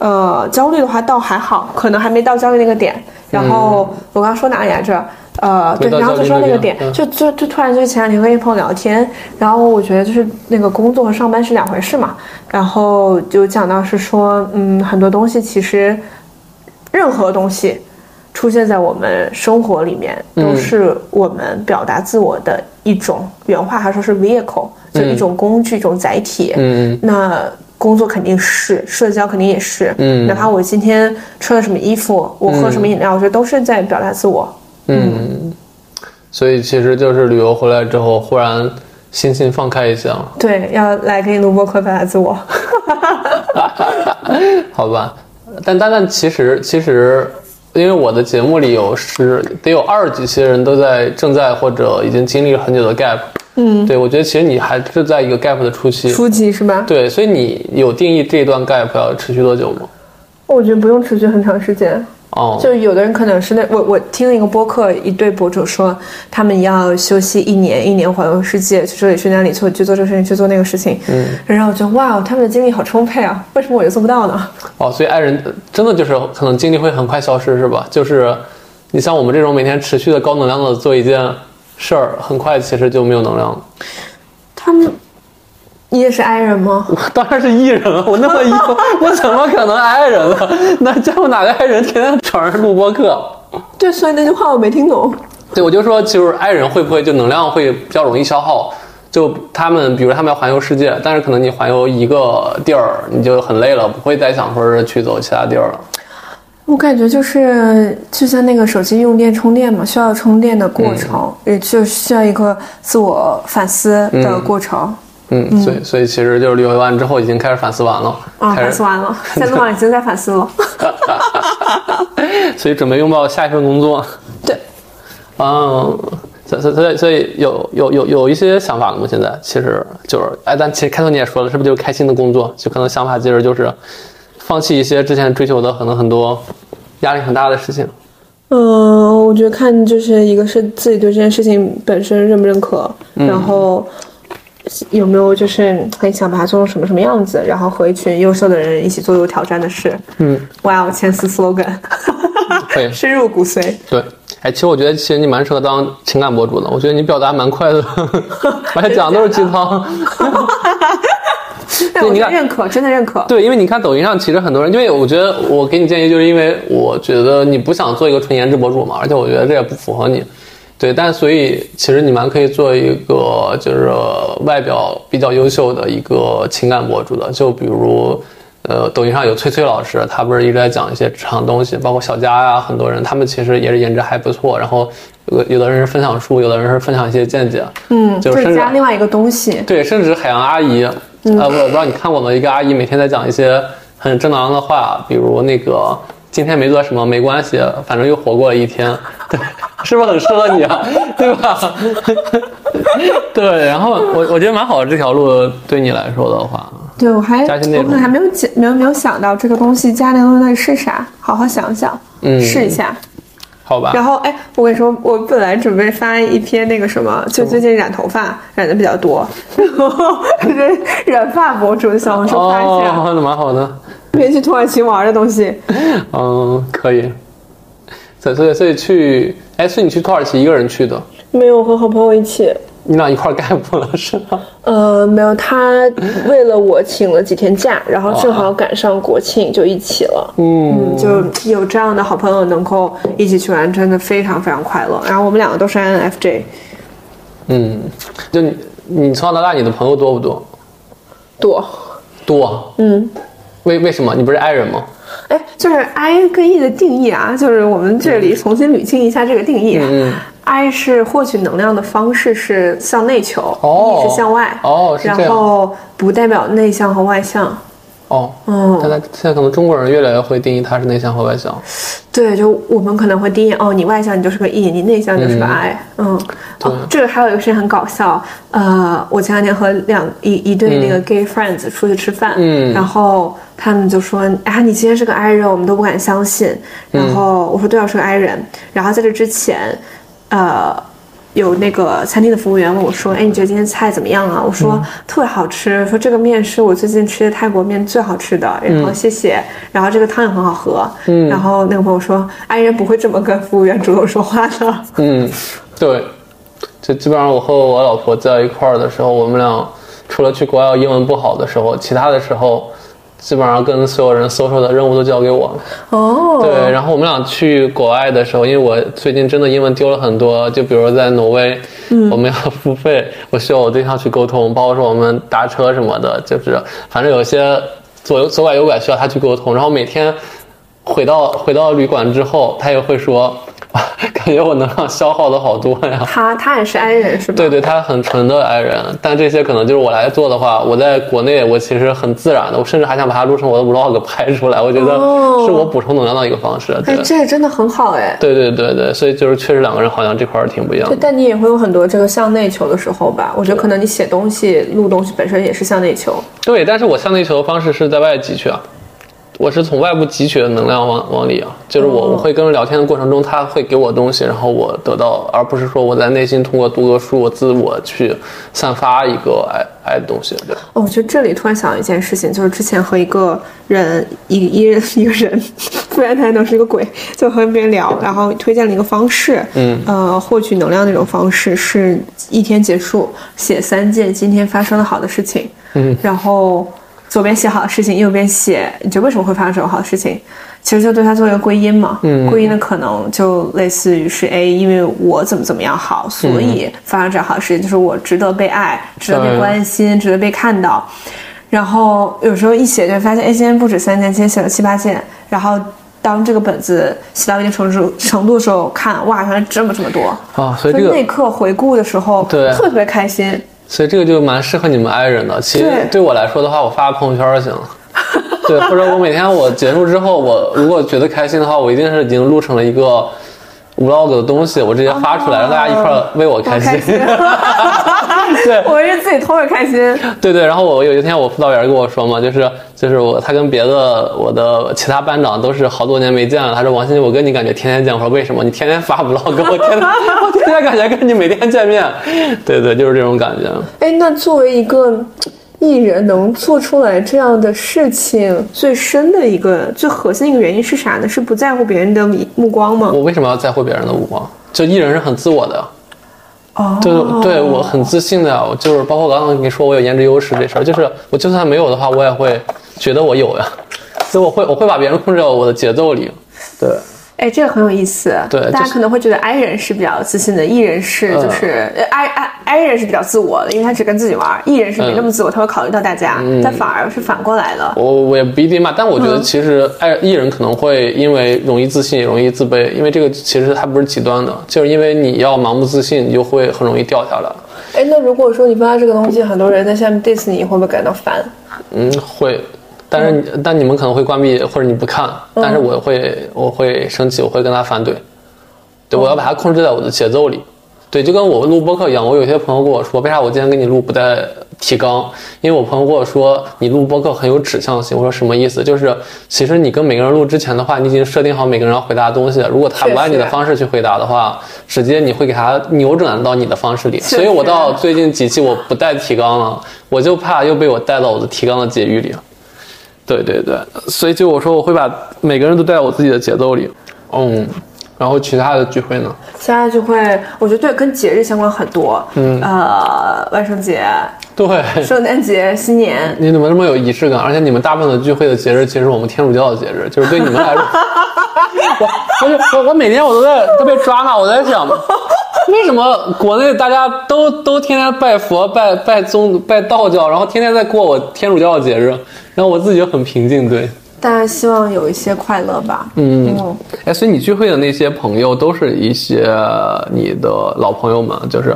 [SPEAKER 2] 呃，焦虑的话倒还好，可能还没到焦虑那个点。然后我刚刚说哪里来着？呃，对，然后就说那个点，
[SPEAKER 1] 嗯
[SPEAKER 2] 就就就突然就前两天跟一朋友聊天，然后我觉得就是那个工作和上班是两回事嘛，然后就讲到是说，嗯，很多东西其实任何东西出现在我们生活里面，都
[SPEAKER 1] 嗯
[SPEAKER 2] 是我们表达自我的一种原话还说是 vehicle，就一种工具、一种载体。
[SPEAKER 1] 嗯
[SPEAKER 2] 那工作肯定是，社交肯定也是。
[SPEAKER 1] 嗯
[SPEAKER 2] 哪怕我今天穿了什么衣服，我喝什么饮料，我觉得都是在表达自我。
[SPEAKER 1] 嗯，所以其实就是旅游回来之后，忽然心情放开一些了，
[SPEAKER 2] 对，要来给你录播课表达自我。
[SPEAKER 1] 好吧？但但但其实其实，因为我的节目里有十得有二十几些人都在正在或者已经经历了很久的 gap，嗯，对我觉得其实你还是在一个 gap 的初期，
[SPEAKER 2] 初级是吧？
[SPEAKER 1] 对，所以你有定义这一段 gap 要持续多久吗？
[SPEAKER 2] 我觉得不用持续很长时间。
[SPEAKER 1] 哦，
[SPEAKER 2] 就有的人可能是那我我听了一个播客，一对博主说他们要休息一年，一年环游世界，去这里去那里做去做这个事情，去做那个事情。嗯，然后我觉得哇，他们的精力好充沛啊，为什么我就做不到呢？
[SPEAKER 1] 哦，所以爱人真的就是可能精力会很快消失，是吧？就是你像我们这种每天持续的高能量的做一件事儿，很快其实就没有能量了。
[SPEAKER 2] 他们，你也是 I 人吗？
[SPEAKER 1] 我 当然是艺人了，我那么 E，，我怎么可能爱人了？那见过哪个爱人天天找人录播课？
[SPEAKER 2] 对，所以那句话我没听懂。
[SPEAKER 1] 对，我就说，就是爱人会不会就能量会比较容易消耗？就他们，比如他们要环游世界，但是可能你环游一个地儿，你就很累了，不会再想说是去走其他地儿了。
[SPEAKER 2] 我感觉就是就像那个手机用电充电嘛，需要充电的过程，也就需要一个自我反思的过程。
[SPEAKER 1] 嗯，所以所以其实就是旅游完之后已经开始反思完了，
[SPEAKER 2] 啊，反思完了，现在晚已经在反思了。
[SPEAKER 1] 所以准备拥抱下一份工作。
[SPEAKER 2] 对，
[SPEAKER 1] 嗯，所以所以所以有有有有一些想法了吗？现在其实就是，哎，但其实开头你也说了，是不是就是开心的工作？就可能想法其实就是放弃一些之前追求的可能很多压力很大的事情。
[SPEAKER 2] 嗯，我觉得看就是一个是自己对这件事情本身认不认可，然后有没有就是很想把它做成什么什么样子，然后和一群优秀的人一起做有挑战的事。
[SPEAKER 1] 嗯，
[SPEAKER 2] 哇哦，前四 slogan，
[SPEAKER 1] 可以
[SPEAKER 2] 深入骨髓。
[SPEAKER 1] 对，哎，其实我觉得其实你蛮适合当情感博主的，我觉得你表达蛮快的，而且讲的都是鸡汤。
[SPEAKER 2] 但 我
[SPEAKER 1] 你
[SPEAKER 2] 认可，真的认可。
[SPEAKER 1] 对，因为你看抖音上，其实很多人，因为我觉得我给你建议，就是因为我觉得你不想做一个纯颜值博主嘛，而且我觉得这也不符合你。对，但所以其实你蛮可以做一个就是外表比较优秀的一个情感博主的，就比如。呃，抖音上有崔崔老师，他不是一直在讲一些职场东西，包括小佳呀、很多人，他们其实也是颜值还不错。然后有有的人是分享书，有的人是分享一些见解，
[SPEAKER 2] 嗯，就是加另外一个东西。
[SPEAKER 1] 对，甚至海洋阿姨，呃，我我不知道你看过吗？一个阿姨每天在讲一些很正能量的话，比如那个今天没做什么没关系，反正又活过了一天，对，是不是很适合你啊？对吧？对，然后我我觉得蛮好的这条路对你来说的话，
[SPEAKER 2] 对，我还我可能还没有解，没有没有想到这个东西加那个东西到底是啥，好好想想，
[SPEAKER 1] 嗯
[SPEAKER 2] 试一下。
[SPEAKER 1] 好吧？
[SPEAKER 2] 然后，哎，我跟你说，我本来准备发一篇那个什么，就最近染头发染的比较多，然后染染发博主的小红书发一下，
[SPEAKER 1] 哦，那蛮好的，
[SPEAKER 2] 别去土耳其玩的东西。
[SPEAKER 1] 嗯，可以。所以所以所以去，哎，所以你去土耳其一个人去的，
[SPEAKER 2] 没有和好朋友一起，
[SPEAKER 1] 你俩一块儿干部了是吗？
[SPEAKER 2] 呃，没有，他为了我请了几天假，然后正好赶上国庆，就一起了。
[SPEAKER 1] 嗯
[SPEAKER 2] 嗯，就有这样的好朋友能够一起去玩，真的非常非常快乐。然后我们两个都是 INFJ，
[SPEAKER 1] 嗯，就你你从小到大你的朋友多不多？
[SPEAKER 2] 多，
[SPEAKER 1] 多。
[SPEAKER 2] 嗯。
[SPEAKER 1] 为为什么？你不是 I 人吗？
[SPEAKER 2] 哎，就是 I 跟 E 的定义啊，就是我们这里重新捋清一下这个定义。
[SPEAKER 1] 嗯
[SPEAKER 2] I 是获取能量的方式是向内求、
[SPEAKER 1] 哦
[SPEAKER 2] e 是向外。
[SPEAKER 1] 哦是
[SPEAKER 2] 然后不代表内向和外向。
[SPEAKER 1] 哦，
[SPEAKER 2] 嗯，
[SPEAKER 1] 现在现在可能中国人越来越会定义他是内向和外向。
[SPEAKER 2] 对，就我们可能会定义，哦，你外向你就是个 E，你内向就是个 I。嗯，哦，这个还有一个事情很搞笑。呃，我前两天和两一一对那个 gay friends 出去吃饭，
[SPEAKER 1] 嗯
[SPEAKER 2] 然后他们就说啊，你今天是个 I 人，我们都不敢相信。然后我说对啊，我是个 I 人。然后在这之前，呃。有那个餐厅的服务员问我说：“哎，你觉得今天菜怎么样啊？”我说：“特别好吃。”说这个面是我最近吃的泰国面最好吃的，然后谢谢。然后这个汤也很好喝。嗯。然后那个朋友说：“爱人不会这么跟服务员主动说话的。”
[SPEAKER 1] 嗯，对。就基本上我和我老婆在一块儿的时候，我们俩除了去国外英文不好的时候，其他的时候。基本上跟所有人 social 的任务都交给我了。
[SPEAKER 2] 哦，
[SPEAKER 1] 对，然后我们俩去国外的时候，因为我最近真的英文丢了很多，就比如在挪威，我们要付费，我需要我对象去沟通，包括说我们打车什么的，就是反正有些左右左拐右拐需要他去沟通，然后每天回到回到旅馆之后，他也会说。感觉我能量消耗的好多呀。
[SPEAKER 2] 他他也是 I 人是吧？
[SPEAKER 1] 对对，他很纯的 I 人，但这些可能就是我来做的话，我在国内我其实很自然的，我甚至还想把它录成我的 vlog 拍出来，我觉得是我补充能量的一个方式。
[SPEAKER 2] 哎，这个真的很好哎。
[SPEAKER 1] 对对对对，所以就是确实两个人好像这块儿挺不一样。
[SPEAKER 2] 的，但你也会有很多这个向内求的时候吧？我觉得可能你写东西、录东西本身也是向内求。
[SPEAKER 1] 对，但是我向内求的方式是在外挤去啊。我是从外部汲取的能量往往里啊，就是我我会跟人聊天的过程中，他会给我东西，然后我得到，而不是说我在内心通过读个书，我自我去散发一个爱爱的东西。对，
[SPEAKER 2] 哦，我觉得这里突然想到一件事情，就是之前和一个人一一人 一个人，不然他还能是一个鬼，就和别人聊，然后推荐了一个方式，
[SPEAKER 1] 嗯，
[SPEAKER 2] 呃，获取能量那种方式，是一天结束写三件今天发生的好的事情，
[SPEAKER 1] 嗯，
[SPEAKER 2] 然后。左边写好的事情，右边写你觉得为什么会发生这种好的事情？其实就对它做一个归因嘛。
[SPEAKER 1] 嗯，
[SPEAKER 2] 归因的可能就类似于是 A，因为我怎么怎么样好，所以发生这样好事情，就是我值得被爱，值得被关心，值得被看到。然后有时候一写就发现，哎，今天不止三件，今天写了七八件。然后当这个本子写到一定程度程度的时候，看哇，原来这么这么多
[SPEAKER 1] 啊！所以这个
[SPEAKER 2] 那刻回顾的时候，
[SPEAKER 1] 对，
[SPEAKER 2] 特别特别开心。
[SPEAKER 1] 所以这个就蛮适合你们爱人的。其实对我来说的话，我发个朋友圈就行了。对，或者我每天我结束之后，我如果觉得开心的话，我一定是已经录成了一个。vlog 的东西，我直接发出来，让大家一块为我开心。对，
[SPEAKER 2] 我是自己偷着开心。
[SPEAKER 1] 对对，然后我有一天我辅导员跟我说嘛，就是就是我他跟别的我的其他班长都是好多年没见了。他说王鑫，我跟你感觉天天见。我说为什么？你天天发 vlog，我天天 我天天感觉跟你每天见面。对对，就是这种感觉。
[SPEAKER 2] 哎，那作为一个。艺人能做出来这样的事情，最深的一个、最核心的一个原因是啥呢？是不在乎别人的目光吗？
[SPEAKER 1] 我为什么要在乎别人的目光？就艺人是很自我的，
[SPEAKER 2] 哦，
[SPEAKER 1] 对对，我很自信的呀。我就是包括刚刚跟你说我有颜值优势这事儿，就是我就算没有的话，我也会觉得我有呀。所以我会我会把别人控制到我的节奏里，对。
[SPEAKER 2] 哎，这个很有意思。
[SPEAKER 1] 对，
[SPEAKER 2] 大家可能会觉得 I 人是比较自信的，E 人是就是 I I I 人是比较自我的，因为他只跟自己玩；E 人是没那么自我，他会考虑到大家。但反而是反过来的。
[SPEAKER 1] 我我也不一定嘛，但我觉得其实 I E 人可能会因为容易自信，容易自卑，因为这个其实它不是极端的，就是因为你要盲目自信，你就会很容易掉下来。
[SPEAKER 2] 哎，那如果说你发这个东西，很多人在下面 diss 你，会不会感到烦？
[SPEAKER 1] 嗯，会。但是，但你们可能会关闭或者你不看，但是我会我会生气，我会跟他反对，对，我要把它控制在我的节奏里，对，就跟我录播客一样。我有些朋友跟我说，为啥我今天跟你录不带提纲？因为我朋友跟我说你录播客很有指向性。我说什么意思？就是其实你跟每个人录之前的话，你已经设定好每个人要回答的东西了。如果他不按你的方式去回答的话，直接你会给他扭转到你的方式里。所以我到最近几期我不带提纲了，我就怕又被我带到我的提纲的结语里。对对对，所以就我说我会把每个人都带到我自己的节奏里，嗯，然后其他的聚会呢？
[SPEAKER 2] 其他聚会，我觉得对跟节日相关很多，
[SPEAKER 1] 嗯，
[SPEAKER 2] 呃，万圣节，
[SPEAKER 1] 对，
[SPEAKER 2] 圣诞节、新年，
[SPEAKER 1] 你怎么这么有仪式感？而且你们大部分的聚会的节日，其实我们天主教的节日，就是对你们来说，我我我每天我都在特别抓嘛，我在想，为什么国内大家都都天天拜佛、拜拜宗、拜道教，然后天天在过我天主教的节日？然后我自己就很平静，对。
[SPEAKER 2] 大家希望有一些快乐吧。
[SPEAKER 1] 嗯。哎，所以你聚会的那些朋友都是一些你的老朋友们，就是。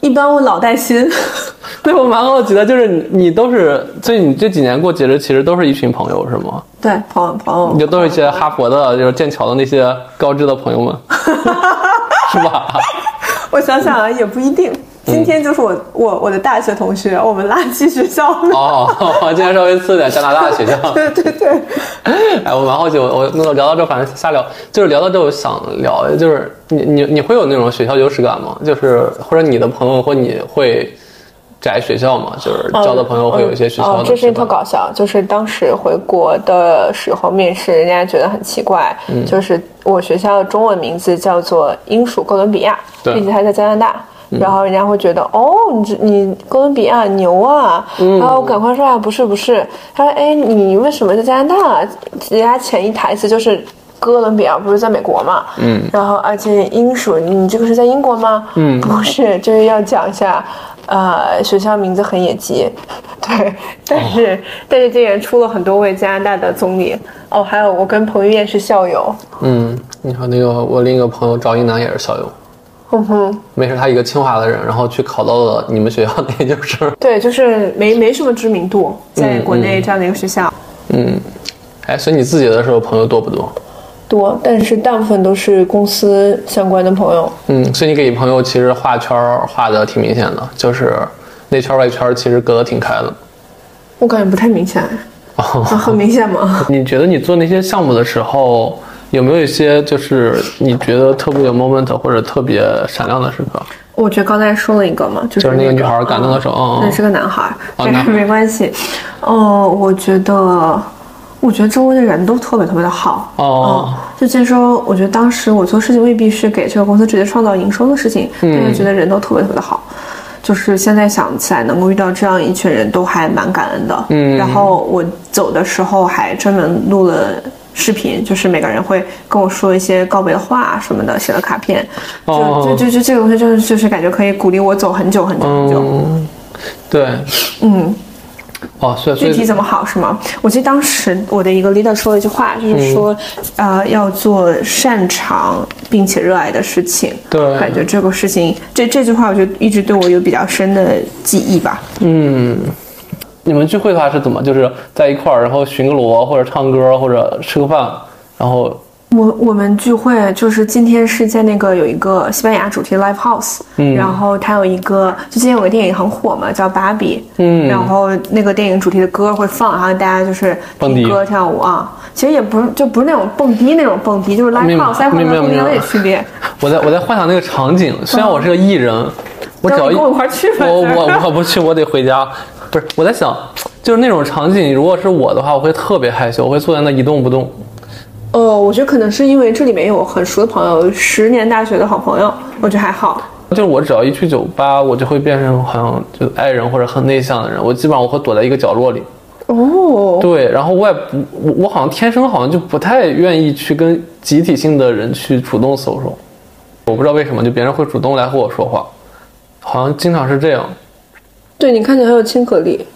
[SPEAKER 2] 一般我老带新。
[SPEAKER 1] 对，我蛮好奇的，就是你你都是，所以你这几年过节日其实都是一群朋友是吗？
[SPEAKER 2] 对，朋友朋友。
[SPEAKER 1] 你就都是一些哈佛的，就是剑桥的那些高知的朋友们，是吧？
[SPEAKER 2] 我想想啊，也不一定。今天就是我我我的大学同学，我们垃圾学校。
[SPEAKER 1] 哦，今天稍微次点，加拿大的学校。
[SPEAKER 2] 对对对。
[SPEAKER 1] 哎，我蛮好奇，我我那个聊到这，反正瞎聊，就是聊到这，我想聊，就是你你你会有那种学校优势感吗？就是或者你的朋友或你会。宅学校嘛，就是交的朋友会有一些学校的。
[SPEAKER 2] 这事情特搞笑，就是当时回国的时候面试，人家觉得很奇怪，就是我学校的中文名字叫做英属哥伦比亚，并且还在加拿大，然后人家会觉得哦，你你哥伦比亚牛啊，然后赶快说啊，不是不是，他说哎，你为什么在加拿大？人家前一台词就是哥伦比亚不是在美国嘛，嗯，然后而且英属，你这个是在英国吗？嗯，不是，就是要讲一下。呃，学校名字很野鸡，对，但是但是今年出了很多位加拿大的总理哦，还有我跟彭于晏是校友。
[SPEAKER 1] 嗯，你说那个我另一个朋友赵一楠也是校友。
[SPEAKER 2] 哼哼，
[SPEAKER 1] 没事，他一个清华的人，然后去考到了你们学校的研究生。
[SPEAKER 2] 对，就是没没什么知名度，在国内这样的一个学校。
[SPEAKER 1] 嗯，哎，所以你自己的时候朋友多不多？
[SPEAKER 2] 多，但是大部分都是公司相关的朋友。
[SPEAKER 1] 嗯，所以你给你朋友其实画圈画的挺明显的，就是内圈外圈其实隔得挺开的。
[SPEAKER 2] 我感觉不太明显，哦很明显吗？
[SPEAKER 1] 你觉得你做那些项目的时候，有没有一些就是你觉得特别有 moment 或者特别闪亮的时刻？
[SPEAKER 2] 我觉得刚才说了一个嘛，就是
[SPEAKER 1] 那个女孩感动的时候，
[SPEAKER 2] 那是个男孩，但是 没关系。哦，我觉得。我觉得周围的人都特别特别的好。
[SPEAKER 1] 哦，
[SPEAKER 2] 就其实说，我觉得当时我做事情未必是给这个公司直接创造营收的事情，但是觉得人都特别特别的好，就是现在想起来能够遇到这样一群人都还蛮感恩的。嗯，然后我走的时候还专门录了视频，就是每个人会跟我说一些告别的话什么的，写了卡片，就就就就这个东西就是就是感觉可以鼓励我走很久很久很久。
[SPEAKER 1] 对，
[SPEAKER 2] 嗯。
[SPEAKER 1] 哦，所以
[SPEAKER 2] 具体怎么好是吗？我记得当时我的一个 leader 说了一句话，就是说，呃，要做擅长并且热爱的事情。
[SPEAKER 1] 对，
[SPEAKER 2] 感觉这个事情，这这句话，我觉得一直对我有比较深的记忆吧。
[SPEAKER 1] 嗯，你们聚会的话是怎么？就是在一块儿，然后巡个逻，或者唱歌，或者吃个饭，然后。
[SPEAKER 2] 我我们聚会就是今天是在那个有一个西班牙主题的 live house，嗯，然后它有一个，就今天有个电影很火嘛，叫芭比，嗯，然后那个电影主题的歌会放，然后大家就是听歌跳舞啊，其实也不是就不是那种蹦迪那种蹦迪，就是 live house，和蹦迪有点区别。
[SPEAKER 1] 我在我在幻想那个场景，虽然我是个艺人，我只要
[SPEAKER 2] 跟我一块去吧。
[SPEAKER 1] 我我我不去，我得回家。不是我在想，就是那种场景，如果是我的话，我会特别害羞，我会坐在那一动不动。
[SPEAKER 2] 哦，我觉得可能是因为这里面有很熟的朋友，十年大学的好朋友，我觉得还好。
[SPEAKER 1] 就是我只要一去酒吧，我就会变成好像就爱人或者很内向的人，我基本上我会躲在一个角落里。
[SPEAKER 2] 哦，
[SPEAKER 1] 对，然后我也不，我我好像天生好像就不太愿意去跟集体性的人去主动 social，我不知道为什么，就别人会主动来和我说话，好像经常是这样。
[SPEAKER 2] 对你看起来很有亲和力。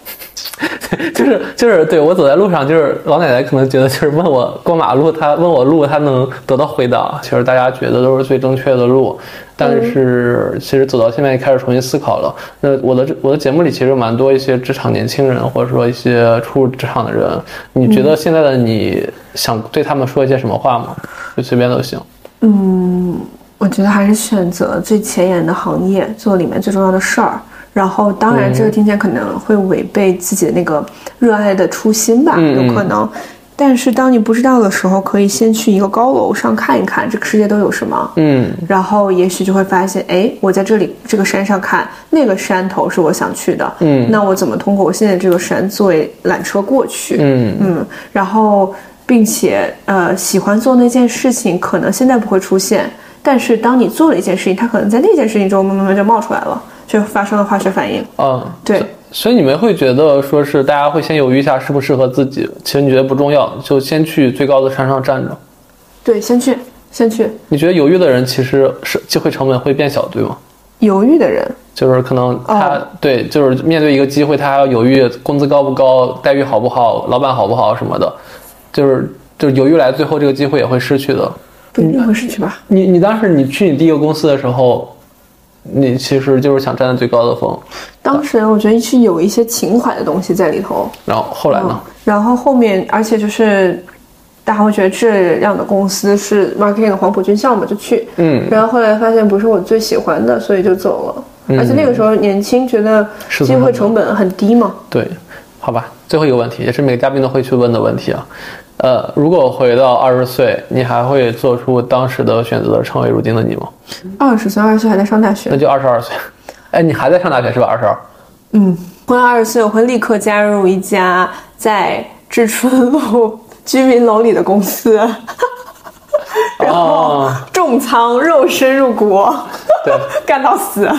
[SPEAKER 1] 就是就是对我走在路上，就是老奶奶可能觉得就是问我过马路，她问我路，她能得到回答。其实大家觉得都是最正确的路，但是其实走到现在开始重新思考了。那我的我的节目里其实蛮多一些职场年轻人，或者说一些初入职场的人，你觉得现在的你想对他们说一些什么话吗？就随便都行。
[SPEAKER 2] 嗯，我觉得还是选择最前沿的行业，做里面最重要的事儿。然后，当然，这个听起来可能会违背自己的那个热爱的初心吧，有可能。但是，当你不知道的时候，可以先去一个高楼上看一看，这个世界都有什么。嗯。然后，也许就会发现，哎，我在这里这个山上看，那个山头是我想去的。嗯。那我怎么通过我现在这个山作为缆车过去？嗯嗯。然后，并且，呃，喜欢做那件事情，可能现在不会出现，但是当你做了一件事情，它可能在那件事情中慢慢慢就冒出来了。就发生了化学反应。嗯，对，
[SPEAKER 1] 所以你们会觉得说是大家会先犹豫一下适不适合自己，其实你觉得不重要，就先去最高的山上站着。
[SPEAKER 2] 对，先去，先去。
[SPEAKER 1] 你觉得犹豫的人其实是机会成本会变小，对吗？
[SPEAKER 2] 犹豫的人
[SPEAKER 1] 就是可能他对，就是面对一个机会，他还要犹豫工资高不高，待遇好不好，老板好不好什么的，就是就是犹豫来，最后这个机会也会失去的。
[SPEAKER 2] 不一定会失去吧？
[SPEAKER 1] 你你当时你去你第一个公司的时候。你其实就是想站在最高的峰。
[SPEAKER 2] 当时我觉得是有一些情怀的东西在里头。
[SPEAKER 1] 然后后来呢？
[SPEAKER 2] 然后后面，而且就是大家会觉得这样的公司是 marketing 的黄埔军校嘛，就去。嗯。然后后来发现不是我最喜欢的，所以就走了。而且那个时候年轻，觉得机会成本很低嘛。
[SPEAKER 1] 对，好吧。最后一个问题，也是每个嘉宾都会去问的问题啊。呃，如果回到二十岁，你还会做出当时的选择，成为如今的你吗？
[SPEAKER 2] 二十岁，二十岁还在上大学，
[SPEAKER 1] 那就二十二岁。哎，你还在上大学是吧？二十二。
[SPEAKER 2] 嗯，回到二十岁，我会立刻加入一家在知春路 居民楼里的公司，然后重仓，肉身入股，
[SPEAKER 1] 对，
[SPEAKER 2] 干到死。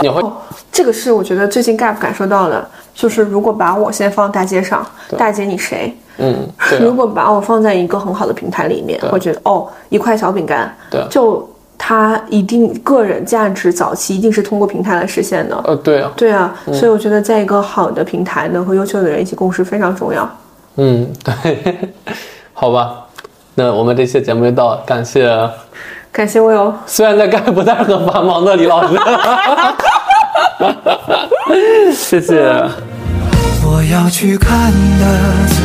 [SPEAKER 1] 你会？
[SPEAKER 2] 这个是我觉得最近 gap 感受到的，就是如果把我先放大街上，大姐你谁？
[SPEAKER 1] 嗯，
[SPEAKER 2] 如果把我放在一个很好的平台里面，我觉得哦，一块小饼干，
[SPEAKER 1] 对，
[SPEAKER 2] 就它一定个人价值早期一定是通过平台来实现的。
[SPEAKER 1] 呃，对啊，
[SPEAKER 2] 对啊，所以我觉得在一个好的平台，能和优秀的人一起共事非常重要。
[SPEAKER 1] 嗯，对，好吧，那我们这期节目就到，感谢，
[SPEAKER 2] 感谢我有，
[SPEAKER 1] 虽然在干不太很繁忙的李老师。谢谢。
[SPEAKER 3] 我要去看的最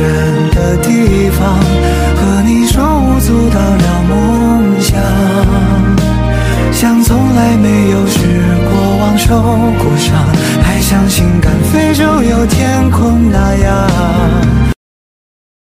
[SPEAKER 3] 远的地方和你手舞足蹈聊梦想。像从来没有失过望受过伤还相信敢飞就有天空那样。